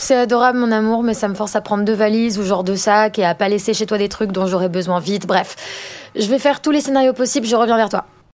C'est adorable mon amour, mais ça me force à prendre deux valises ou genre deux sacs et à pas laisser chez toi des trucs dont j'aurais besoin vite. Bref, je vais faire tous les scénarios possibles, je reviens vers toi.